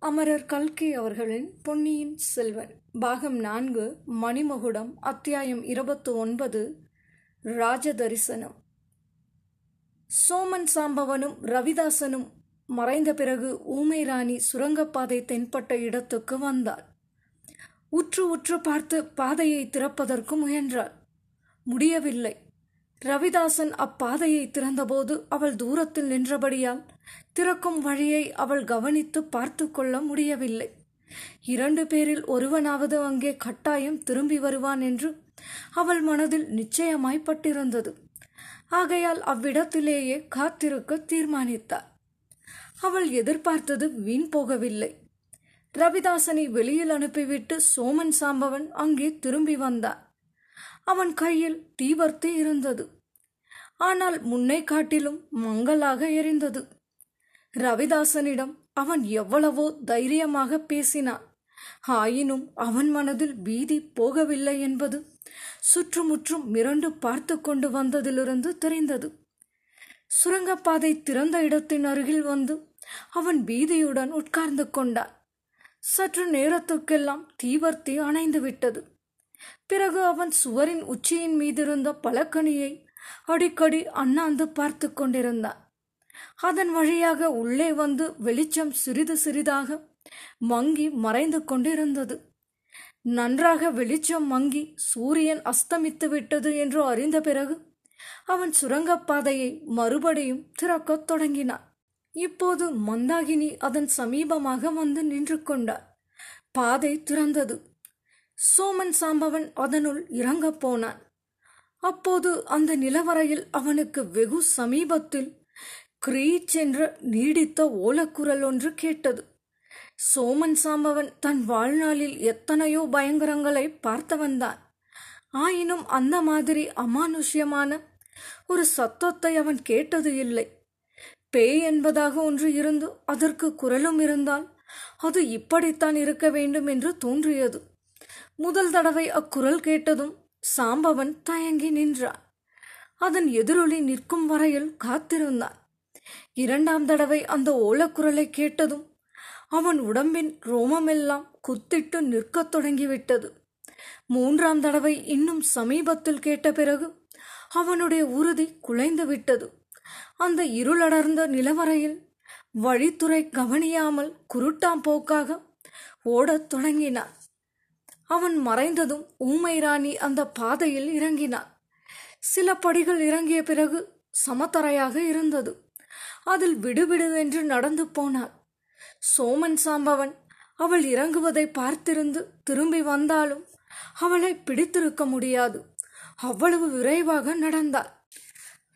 அமரர் கல்கி அவர்களின் பொன்னியின் செல்வன் பாகம் நான்கு மணிமகுடம் அத்தியாயம் இருபத்து ஒன்பது ராஜதரிசனம். சோமன் சாம்பவனும் ரவிதாசனும் மறைந்த பிறகு ஊமை ராணி சுரங்கப்பாதை தென்பட்ட இடத்துக்கு வந்தாள். உற்று உற்று பார்த்து பாதையை திறப்பதற்கு முயன்றாள். முடியவில்லை. ரவிதாசன் அப்பாதையை திறந்தபோது அவள் தூரத்தில் நின்றபடியால் திறக்கும் வழியை அவள் கவனித்து பார்த்து கொள்ள முடியவில்லை. இரண்டு பேரில் ஒருவனாவது அங்கே கட்டாயம் திரும்பி வருவான் என்று அவள் மனதில் நிச்சயமாய்ப்பட்டிருந்தது ஆகையால் அவ்விடத்திலேயே காத்திருக்க தீர்மானித்தாள். அவள் எதிர்பார்த்தது வீண் போகவில்லை. ரவிதாசனை வெளியில் அனுப்பிவிட்டு சோமன் சாம்பவன் அங்கே திரும்பி வந்தான். அவன் கையில் தீவர்த்தி இருந்தது. ஆனால் முன்னை காட்டிலும் மங்கலாக எரிந்தது. ரவிதாசனிடம் அவன் எவ்வளவோ தைரியமாக பேசினான். ஆயினும் அவன் மனதில் பீதி போகவில்லை என்பது சுற்றுமுற்றும் மிரண்டு பார்த்து கொண்டு வந்ததிலிருந்து தெரிந்தது. சுரங்கப்பாதை திறந்த இடத்தின் அருகில் வந்து அவன் பீதியுடன் உட்கார்ந்து கொண்டான். சற்று நேரத்துக்கெல்லாம் தீவர்த்தி அணைந்து விட்டது. பிறகு அவன் சுவரின் உச்சியின் மீதிருந்த பலக்கணியை அடிக்கடி அண்ணாந்து பார்த்து கொண்டிருந்தான். அதன் வழியாக உள்ளே வந்து வெளிச்சம் சிறிது சிறிதாக மங்கி மறைந்து கொண்டிருந்தது. நன்றாக வெளிச்சம் மங்கி சூரியன் அஸ்தமித்து விட்டது என்று அறிந்த பிறகு அவன் சுரங்கப்பாதையை மறுபடியும் திறக்கத் தொடங்கினான். இப்போது மந்தாகினி அதன் சமீபமாக வந்து நின்று கொண்டார். பாதை திறந்தது. சோமன் சாம்பவன் அதனுள் இறங்கப் போனான். அப்போது அந்த நிலவரையில் அவனுக்கு வெகு சமீபத்தில் கிரீச் என்ற நீடித்த ஓலக்குரல் ஒன்று கேட்டது. சோமன் சாம்பவன் தன் வாழ்நாளில் எத்தனையோ பயங்கரங்களை பார்த்தவன்தான் ஆயினும் அந்த மாதிரி அமானுஷ்யமான ஒரு சத்தத்தை அவன் கேட்டது இல்லை. பேய் என்பதாக ஒன்று இருந்து அதற்கு குரலும் இருந்தால் அது இப்படித்தான் இருக்க வேண்டும் என்று தோன்றியது. முதல் தடவை அக்குரல் கேட்டதும் சாம்பவன் தயங்கி நின்றான். அதன் எதிரொலி நிற்கும் வரையில் காத்திருந்தான். இரண்டாம் தடவை அந்த ஓலக்குரலை கேட்டதும் அவன் உடம்பின் ரோமமெல்லாம் குத்திட்டு நிற்கத் தொடங்கிவிட்டது. மூன்றாம் தடவை இன்னும் சமீபத்தில் கேட்ட பிறகு அவனுடைய உறுதி குலைந்து விட்டது அந்த இருளடர்ந்த நிலவரையில் வழித்துறை கவனியாமல் குருட்டாம் போக்காக ஓடத் தொடங்கினான். அவன் மறைந்ததும் ஊமை ராணி அந்த பாதையில் இறங்கினான். சில படிகள் இறங்கிய பிறகு சமத்தரையாக இருந்தது. அதில் விடுவிடுவென்று நடந்து போனாள். சோமன் சாம்பவன் அவள் இறங்குவதை பார்த்திருந்து திரும்பி வந்தாலும் அவளை பிடித்திருக்க முடியாது. அவ்வளவு விரைவாக நடந்தாள்.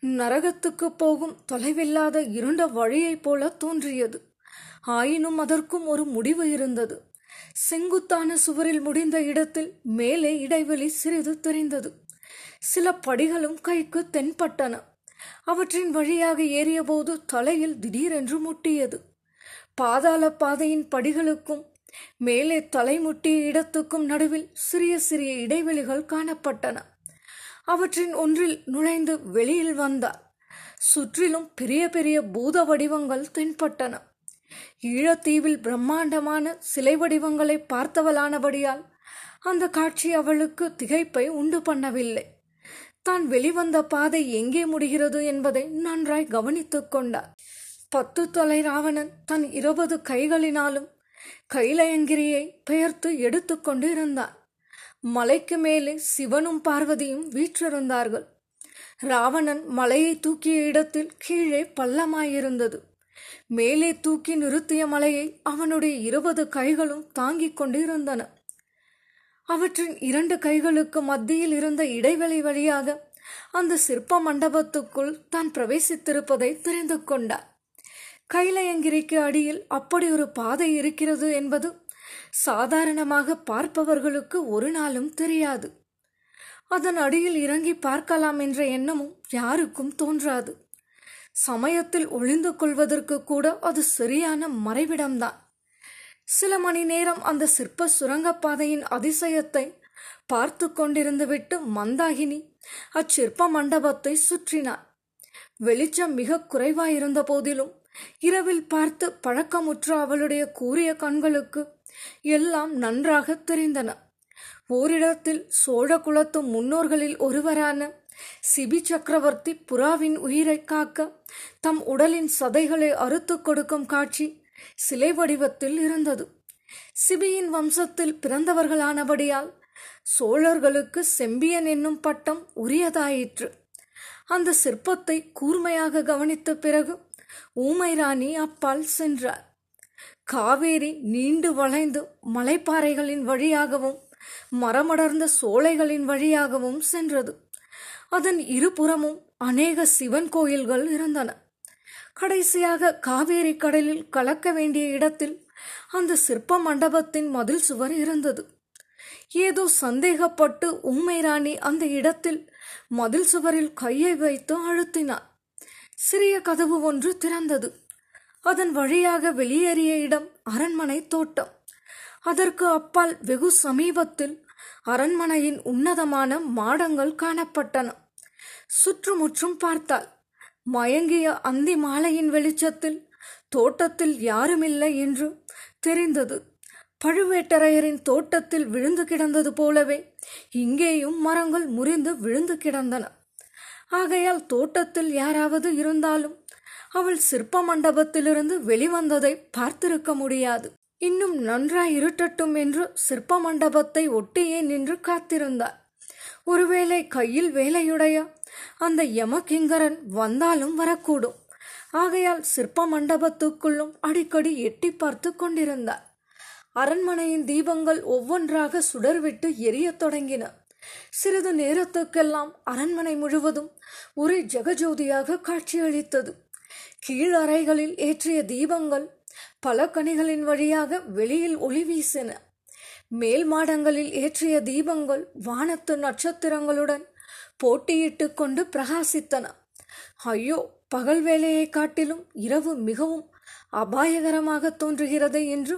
நரகத்துக்கு போகும் தொலைவில்லாத இருண்ட வழியைப் போல தோன்றியது. ஆயினும் அதற்கும் ஒரு முடிவு இருந்தது. செங்குத்தான சுவரில் முடிந்த இடத்தில் மேலே இடைவெளி சிறிது தெரிந்தது. சில படிகளும் கைக்கு தென்பட்டன. அவற்றின் வழியாக ஏறியபோது தலையில் திடீரென்று முட்டியது. பாதாள பாதையின் படிகளுக்கும் மேலே தலை முட்டிய இடத்துக்கும் நடுவில் சிறிய சிறிய இடைவெளிகள் காணப்பட்டன. அவற்றின் ஒன்றில் நுழைந்து வெளியில் வந்தார் சுற்றிலும் பெரிய பெரிய பூத வடிவங்கள் தென்பட்டன. ஈழத்தீவில் பிரம்மாண்டமான சிலை வடிவங்களை பார்த்தவளானபடியால் அந்த காட்சி அவளுக்கு திகைப்பை உண்டு பண்ணவில்லை. தான் வெளிவந்த பாதை எங்கே முடிகிறது என்பதை நன்றாய் கவனித்துக் கொண்டார். பத்து தொலை ராவணன் தன் இருபது கைகளினாலும் கைலயங்கிரியை பெயர்த்து எடுத்து கொண்டிருந்தான். மலைக்கு மேலே சிவனும் பார்வதியும் வீற்றிருந்தார்கள். ராவணன் மலையை தூக்கிய இடத்தில் கீழே பள்ளமாயிருந்தது. மேலே தூக்கி நிறுத்திய மலையை அவனுடைய இருபது கைகளும் தாங்கிக் கொண்டிருந்தன. அவற்றின் இரண்டு கைகளுக்கு மத்தியில் இருந்த இடைவெளி வழியாக அந்த சிற்ப மண்டபத்துக்குள் தான் பிரவேசித்திருப்பதை தெரிந்து கொண்டார். கைலயங்கிரிக்கு அடியில் அப்படி ஒரு பாதை இருக்கிறது என்பது சாதாரணமாக பார்ப்பவர்களுக்கு ஒரு நாளும் தெரியாது. அதன் அடியில் இறங்கி பார்க்கலாம் என்ற எண்ணமும் யாருக்கும் தோன்றாது. சமயத்தில் ஒளிந்து கொள்வதற்கு கூட அது சரியான மறைவிடம்தான். சில மணி நேரம் அந்த சிற்ப சுரங்கப்பாதையின் அதிசயத்தை பார்த்து கொண்டிருந்துவிட்டு மந்தாகினி அச்சிற்ப மண்டபத்தை சுற்றினார். வெளிச்சம் மிக குறைவாயிருந்த போதிலும் இரவில் பார்த்து பழக்கமுற்ற அவளுடைய கூரிய கண்களுக்கு எல்லாம் நன்றாக தெரிந்தன. ஓரிடத்தில் சோழ குலத்து முன்னோர்களில் ஒருவரான சிபி சக்கரவர்த்தி புறாவின் உயிரை காக்க தம் உடலின் சதைகளை அறுத்து கொடுக்கும் காட்சி சிலை வடிவத்தில் இருந்தது. சிபியின் வம்சத்தில் பிறந்தவர்களானபடியால் சோழர்களுக்கு செம்பியன் என்னும் பட்டம் உரியதாயிற்று. அந்த சிற்பத்தை கூர்மையாக கவனித்த பிறகு ஊமை ராணி அப்பால் சென்றார். காவேரி நீண்டு வளைந்து மலைப்பாறைகளின் வழியாகவும் மரமடர்ந்த சோலைகளின் வழியாகவும் சென்றது. அதன் இருபுறமும் அநேக சிவன் கோயில்கள் இருந்தன. கடைசியாக காவேரி கடலில் கலக்க வேண்டிய இடத்தில் அந்த சிற்ப மண்டபத்தின் மதில் சுவர் இருந்தது. ஏதோ சந்தேகப்பட்டு ஊமை ராணி அந்த இடத்தில் மதில் சுவரில் கையை வைத்து அழுத்தினார் சிறிய கதவு ஒன்று திறந்தது. அதன் வழியாக வெளியேறிய இடம் அரண்மனை தோட்டம். அதற்கு அப்பால் வெகு சமீபத்தில் அரண்மனையின் உன்னதமான மாடங்கள் காணப்பட்டன. சுற்றுமுற்றும் பார்த்தாள். மயங்கிய அந்தி மாலையின் வெளிச்சத்தில் தோட்டத்தில் யாருமில்லை என்று தெரிந்தது. பழுவேட்டரையரின் தோட்டத்தில் விழுந்து கிடந்தது போலவே இங்கேயும் மரங்கள் முறிந்து விழுந்து கிடந்தன. ஆகையால் தோட்டத்தில் யாராவது இருந்தாலும் அவள் சிற்ப மண்டபத்திலிருந்து வெளிவந்ததை பார்த்திருக்க முடியாது. இன்னும் நன்றாய் இருட்டட்டும் என்று சிற்ப மண்டபத்தை ஒட்டியே நின்று காத்திருந்தார் ஒருவேளை கையில் வேலையுடைய அந்த யமகிங்கரன் வந்தாலும் வரக்கூடும். ஆகையால் சிற்ப மண்டபத்துக்குள்ளும் அடிக்கடி எட்டி பார்த்து கொண்டிருந்தார். அரண்மனையின் தீபங்கள் ஒவ்வொன்றாக சுடர்விட்டு எரியத் தொடங்கின. சிறிது நேரத்துக்கெல்லாம் அரண்மனை முழுவதும் ஒரே ஜெகஜோதியாக காட்சியளித்தது. கீழ் அறைகளில் ஏற்றிய தீபங்கள் பல கனிகளின் வழியாக வெளியில் ஒளி வீசின. மேல் மாடங்களில் ஏற்றிய தீபங்கள் வானத்து நட்சத்திரங்களுடன் போட்டியிட்டு கொண்டு பிரகாசித்தன. ஐயோ பகல் வேலையை காட்டிலும் இரவு மிகவும் அபாயகரமாக தோன்றுகிறது என்று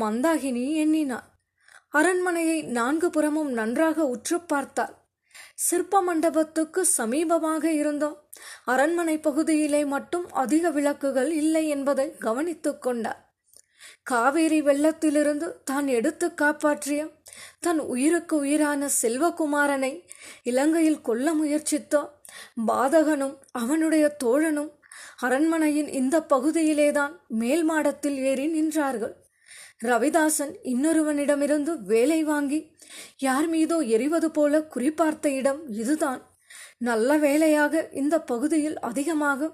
மந்தாகினி எண்ணினாள். அரண்மனையை நான்கு புறமும் நன்றாக உற்று பார்த்தாள். சிற்ப மண்டபத்துக்கு சமீபமாக இருந்தோம் அரண்மனை பகுதியிலே மட்டும் அதிக விளக்குகள் இல்லை என்பதை கவனித்துக் கொண்டார் காவேரி வெள்ளத்திலிருந்து தான் எடுத்து காப்பாற்றிய தன் உயிருக்கு உயிரான செல்வகுமாரனை இலங்கையில் கொல்ல முயற்சித்த பாதகனும் அவனுடைய தோழனும் அரண்மனையின் இந்த பகுதியிலேதான் மேல் மாடத்தில் ஏறி நின்றார்கள். ரவிதாசன் இன்னொருவனிடமிருந்து வேலை வாங்கி யார் மீதோ எரிவது போல குறிப்பார்த்த இடம் இதுதான். நல்ல வேலையாக இந்த பகுதியில் அதிகமாக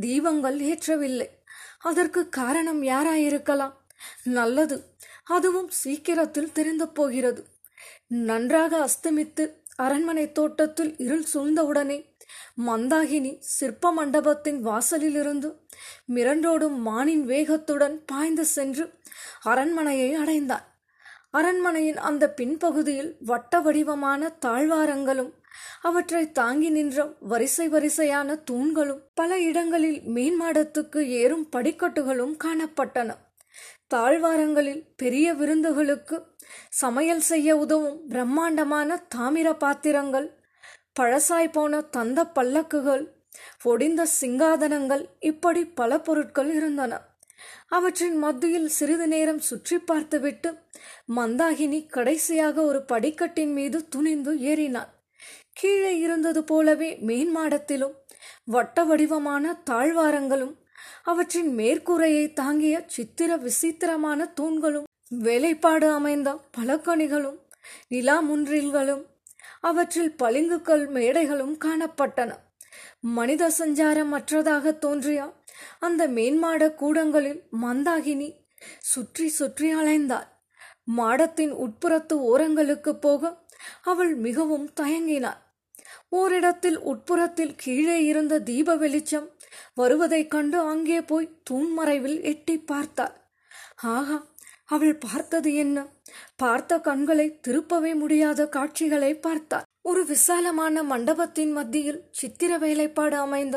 தீபங்கள் ஏற்றவில்லை. அதற்கு காரணம் யாராயிருக்கலாம்? நல்லது. அதுவும் சீக்கிரத்தில் தெரிந்து போகிறது. நன்றாக அஸ்தமித்து அரண்மனை தோட்டத்தில் இருள் சூழ்ந்தவுடனே மந்தாகினி சிற்ப மண்டபத்தின் வாசலிலிருந்து மிரண்டோடும் மானின் வேகத்துடன் பாய்ந்து சென்று அரண்மனையை அடைந்தார் அரண்மனையின் அந்த பின்பகுதியில் வட்ட வடிவமான தாழ்வாரங்களும் அவற்றை தாங்கி நின்ற வரிசை வரிசையான தூண்களும் பல இடங்களில் மேன்மாடத்துக்கு ஏறும் படிக்கட்டுகளும் காணப்பட்டன. தாழ்வாரங்களில் பெரிய விருந்துகளுக்கு சமையல் செய்ய உதவும் பிரம்மாண்டமான தாமிர பாத்திரங்கள் பழசாய் போன தந்த பல்லக்குகள் ஒடிந்த சிங்காதனங்கள் இப்படி பல பொருட்கள் இருந்தன. அவற்றின் மத்தியில் சிறிது நேரம் சுற்றி பார்த்துவிட்டு மந்தாகினி கடைசியாக ஒரு படிக்கட்டின் மீது துணிந்து ஏறினாள் கீழே இருந்தது போலவே மேன்மாடத்திலும் வட்ட வடிவமான தாழ்வாரங்களும் அவற்றின் மேற்கூரையை தாங்கிய சித்திர விசித்திரமான தூண்களும் வேலைப்பாடு அமைந்த பலக்கணிகளும் நிலாமுன்றில்களும் அவற்றில் பளிங்குக்கல் மேடைகளும் காணப்பட்டன. மனித சஞ்சாரம் அற்றதாக தோன்றிய அந்த மேன்மாட கூடங்களில் மந்தாகினி சுற்றி சுற்றி அலைந்தாள். மாடத்தின் உட்புறத்து ஓரங்களுக்கு போக அவள் மிகவும் தயங்கினாள். ஓரிடத்தில் உட்புறத்தில் கீழே இருந்த தீப வெளிச்சம் வருவதைக் கண்டு அங்கே போய் தூண்மறைவில் எட்டி பார்த்தாள். ஆகா அவள் பார்த்தது என்ன? பார்த்த கண்களை திருப்பவே முடியாத காட்சிகளை பார்த்தாள். ஒரு விசாலமான மண்டபத்தின் மத்தியில் சித்திர வேலைப்பாடு அமைந்த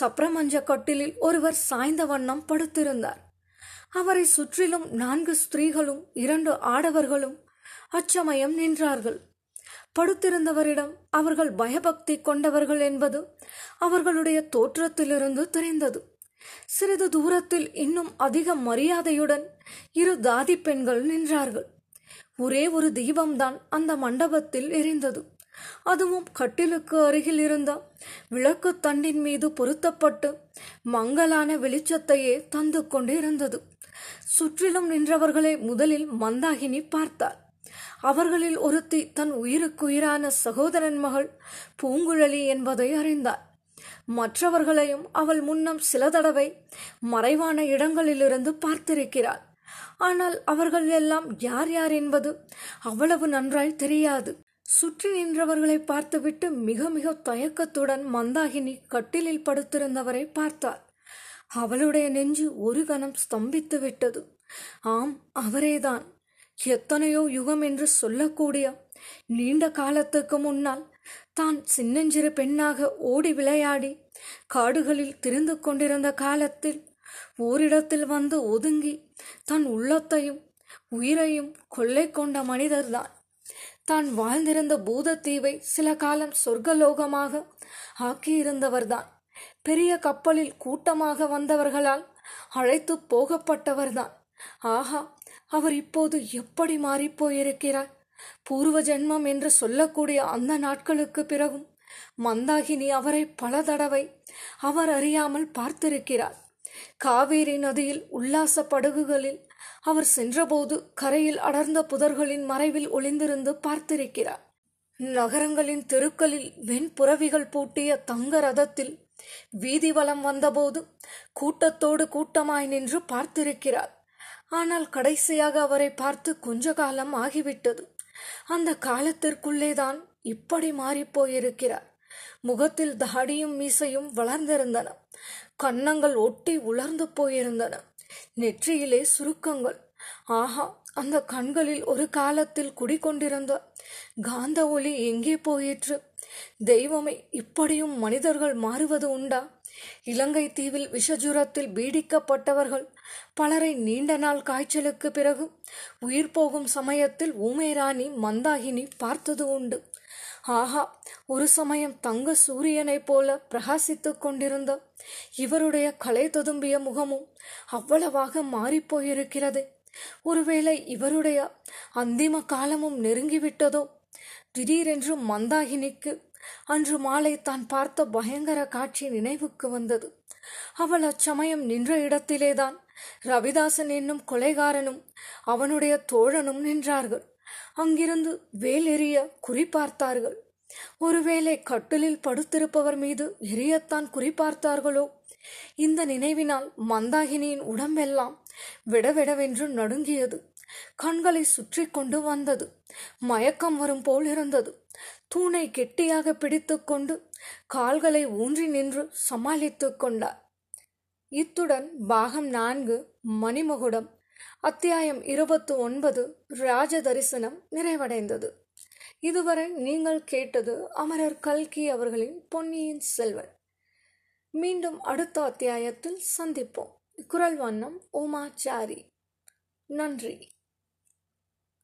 சப்ரமஞ்ச கட்டிலில் ஒருவர் சாய்ந்த வண்ணம் படுத்திருந்தார். அவரை சுற்றிலும் நான்கு ஸ்திரீகளும் இரண்டு ஆடவர்களும் அச்சமயம் நின்றார்கள். படுத்திருந்தவரிடம் அவர்கள் பயபக்தி கொண்டவர்கள் என்பது அவர்களுடைய தோற்றத்திலிருந்து தெரிந்தது. சிறிது தூரத்தில் இன்னும் அதிக மரியாதையுடன் இரு தாதி பெண்கள் நின்றார்கள். ஒரே ஒரு தீபம்தான் அந்த மண்டபத்தில் எரிந்தது. அதுவும் கட்டிலுக்கு அருகில் இருந்த விளக்கு தண்டின் மீது பொருத்தப்பட்டு மங்கலான வெளிச்சத்தையே தந்து கொண்டிருந்தது. சுற்றிலும் நின்றவர்களை முதலில் மந்தாகினி பார்த்தார். அவர்களில் ஒருத்தி தன் உயிருக்குயிரான சகோதரன் மகள் பூங்குழலி என்பதை அறிந்தார் மற்றவர்களையும் அவள் முன்னம் சில தடவை மறைவான இடங்களிலிருந்து பார்த்திருக்கிறாள். ஆனால் அவர்கள் எல்லாம் யார் யார் என்பது அவ்வளவு நன்றாய் தெரியாது. சுற்றி நின்றவர்களை பார்த்துவிட்டு மிக மிக தயக்கத்துடன் மந்தாகினி கட்டிலில் படுத்திருந்தவரை பார்த்தார் அவளுடைய நெஞ்சு ஒரு கணம் ஸ்தம்பித்து விட்டது ஆம் அவரேதான். எத்தனையோ யுகம் என்று சொல்லக்கூடிய நீண்ட காலத்துக்கு முன்னால் தான் சின்னஞ்சிறு பெண்ணாக ஓடி விளையாடி காடுகளில் திரிந்து கொண்டிருந்த காலத்தில் ஓரிடத்தில் வந்து ஒதுங்கி தன் உள்ளத்தையும் உயிரையும் கொள்ளை கொண்ட மனிதர்தான். தான் வாழ்ந்திருந்த பூதத்தீவை சில காலம் சொர்க்கலோகமாக ஆக்கியிருந்தவர்தான். பெரிய கப்பலில் கூட்டமாக வந்தவர்களால் அழைத்து போகப்பட்டவர்தான். ஆஹா அவர் இப்போது எப்படி மாறிப்போயிருக்கிறார்? பூர்வ ஜென்மம் என்று சொல்லக்கூடிய அந்த நாட்களுக்கு பிறகும் மந்தாகினி அவரை பல தடவை அவர் அறியாமல் பார்த்திருக்கிறார். காவேரி நதியில் உல்லாச படகுகளில் அவர் சென்றபோது கரையில் அடர்ந்த புதர்களின் மறைவில் ஒளிந்திருந்து பார்த்திருக்கிறார். நகரங்களின் தெருக்களில் வெண்புறவிகள் பூட்டிய தங்க ரதத்தில் வீதி வலம் வந்தபோது கூட்டத்தோடு கூட்டமாய் நின்று பார்த்திருக்கிறார். ஆனால் கடைசியாக அவரை பார்த்து கொஞ்ச காலம் ஆகிவிட்டது. அந்த காலத்திற்குள்ளேதான் இப்படி மாறிப்போயிருக்கிறார். முகத்தில் தாடியும் மீசையும் வளர்ந்திருந்தன. கன்னங்கள் ஒட்டி உலர்ந்து போயிருந்தன. நெற்றியிலே சுருக்கங்கள். ஆஹா அந்த கண்களில் ஒரு காலத்தில் குடிக்கொண்டிருந்த காந்த ஒளி எங்கே போயிற்று? தெய்வமே இப்படியும் மனிதர்கள் மாறுவது உண்டா? இலங்கை தீவில் விஷஜுரத்தில் பீடிக்கப்பட்டவர்கள் பலரை நீண்ட நாள் காய்ச்சலுக்கு பிறகு உயிர் போகும் சமயத்தில் ஊமேராணி மந்தாகினி பார்த்தது உண்டு. ஆஹா ஒரு சமயம் தங்க சூரியனைப் போல பிரகாசித்துக் கொண்டிருந்த இவருடைய கலை ததும்பிய முகமும் அவ்வளவாக மாறிப்போயிருக்கிறது ஒருவேளை இவருடைய அந்திம காலமும் நெருங்கிவிட்டதோ? திடீரென்று மந்தாகினிக்கு அன்று மாலை தான் பார்த்த பயங்கர காட்சி நினைவுக்கு வந்தது. அவள் அச்சமயம் நின்ற இடத்திலேதான். ரவிதாசன் என்னும் கொலைகாரனும் அவனுடைய தோழனும் நின்றார்கள். அங்கிருந்து வேல் எறிய குறிப்பார்த்தார்கள் ஒருவேளை கட்டிலில் படுத்திருப்பவர் மீது எரியத்தான் குறிப்பார்த்தார்களோ இந்த நினைவினால் மந்தாகினியின் உடம்பெல்லாம் விடவிடவென்று நடுங்கியது. கண்களை சுற்றி கொண்டு வந்தது. மயக்கம் வரும் போல் இருந்தது. தூணை கெட்டியாக பிடித்துக்கொண்டு கால்களை ஊன்றி நின்று சமாளித்துக் கொண்டார். இத்துடன் பாகம் நான்கு மணிமகுடம் அத்தியாயம் இருபத்து ஒன்பது ராஜ தரிசனம் நிறைவடைந்தது. இதுவரை நீங்கள் கேட்டது அமரர் கல்கி அவர்களின் பொன்னியின் செல்வன். மீண்டும் அடுத்த அத்தியாயத்தில் சந்திப்போம். குரல் வண்ணம் உமாச்சாரி. நன்றி.